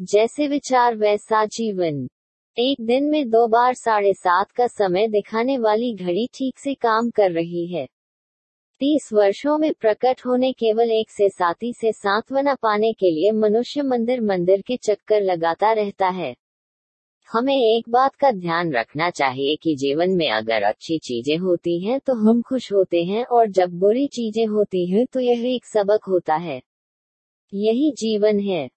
जैसे विचार वैसा जीवन। एक दिन में दो बार साढ़े सात का समय दिखाने वाली घड़ी ठीक से काम कर रही है। तीस वर्षों में प्रकट होने केवल एक से साथी से सांत्वना पाने के लिए मनुष्य मंदिर मंदिर के चक्कर लगाता रहता है। हमें एक बात का ध्यान रखना चाहिए कि जीवन में अगर अच्छी चीज़ें होती हैं तो हम खुश होते हैं और जब बुरी चीज़ें होती हैं तो यह एक सबक होता है। यही जीवन है।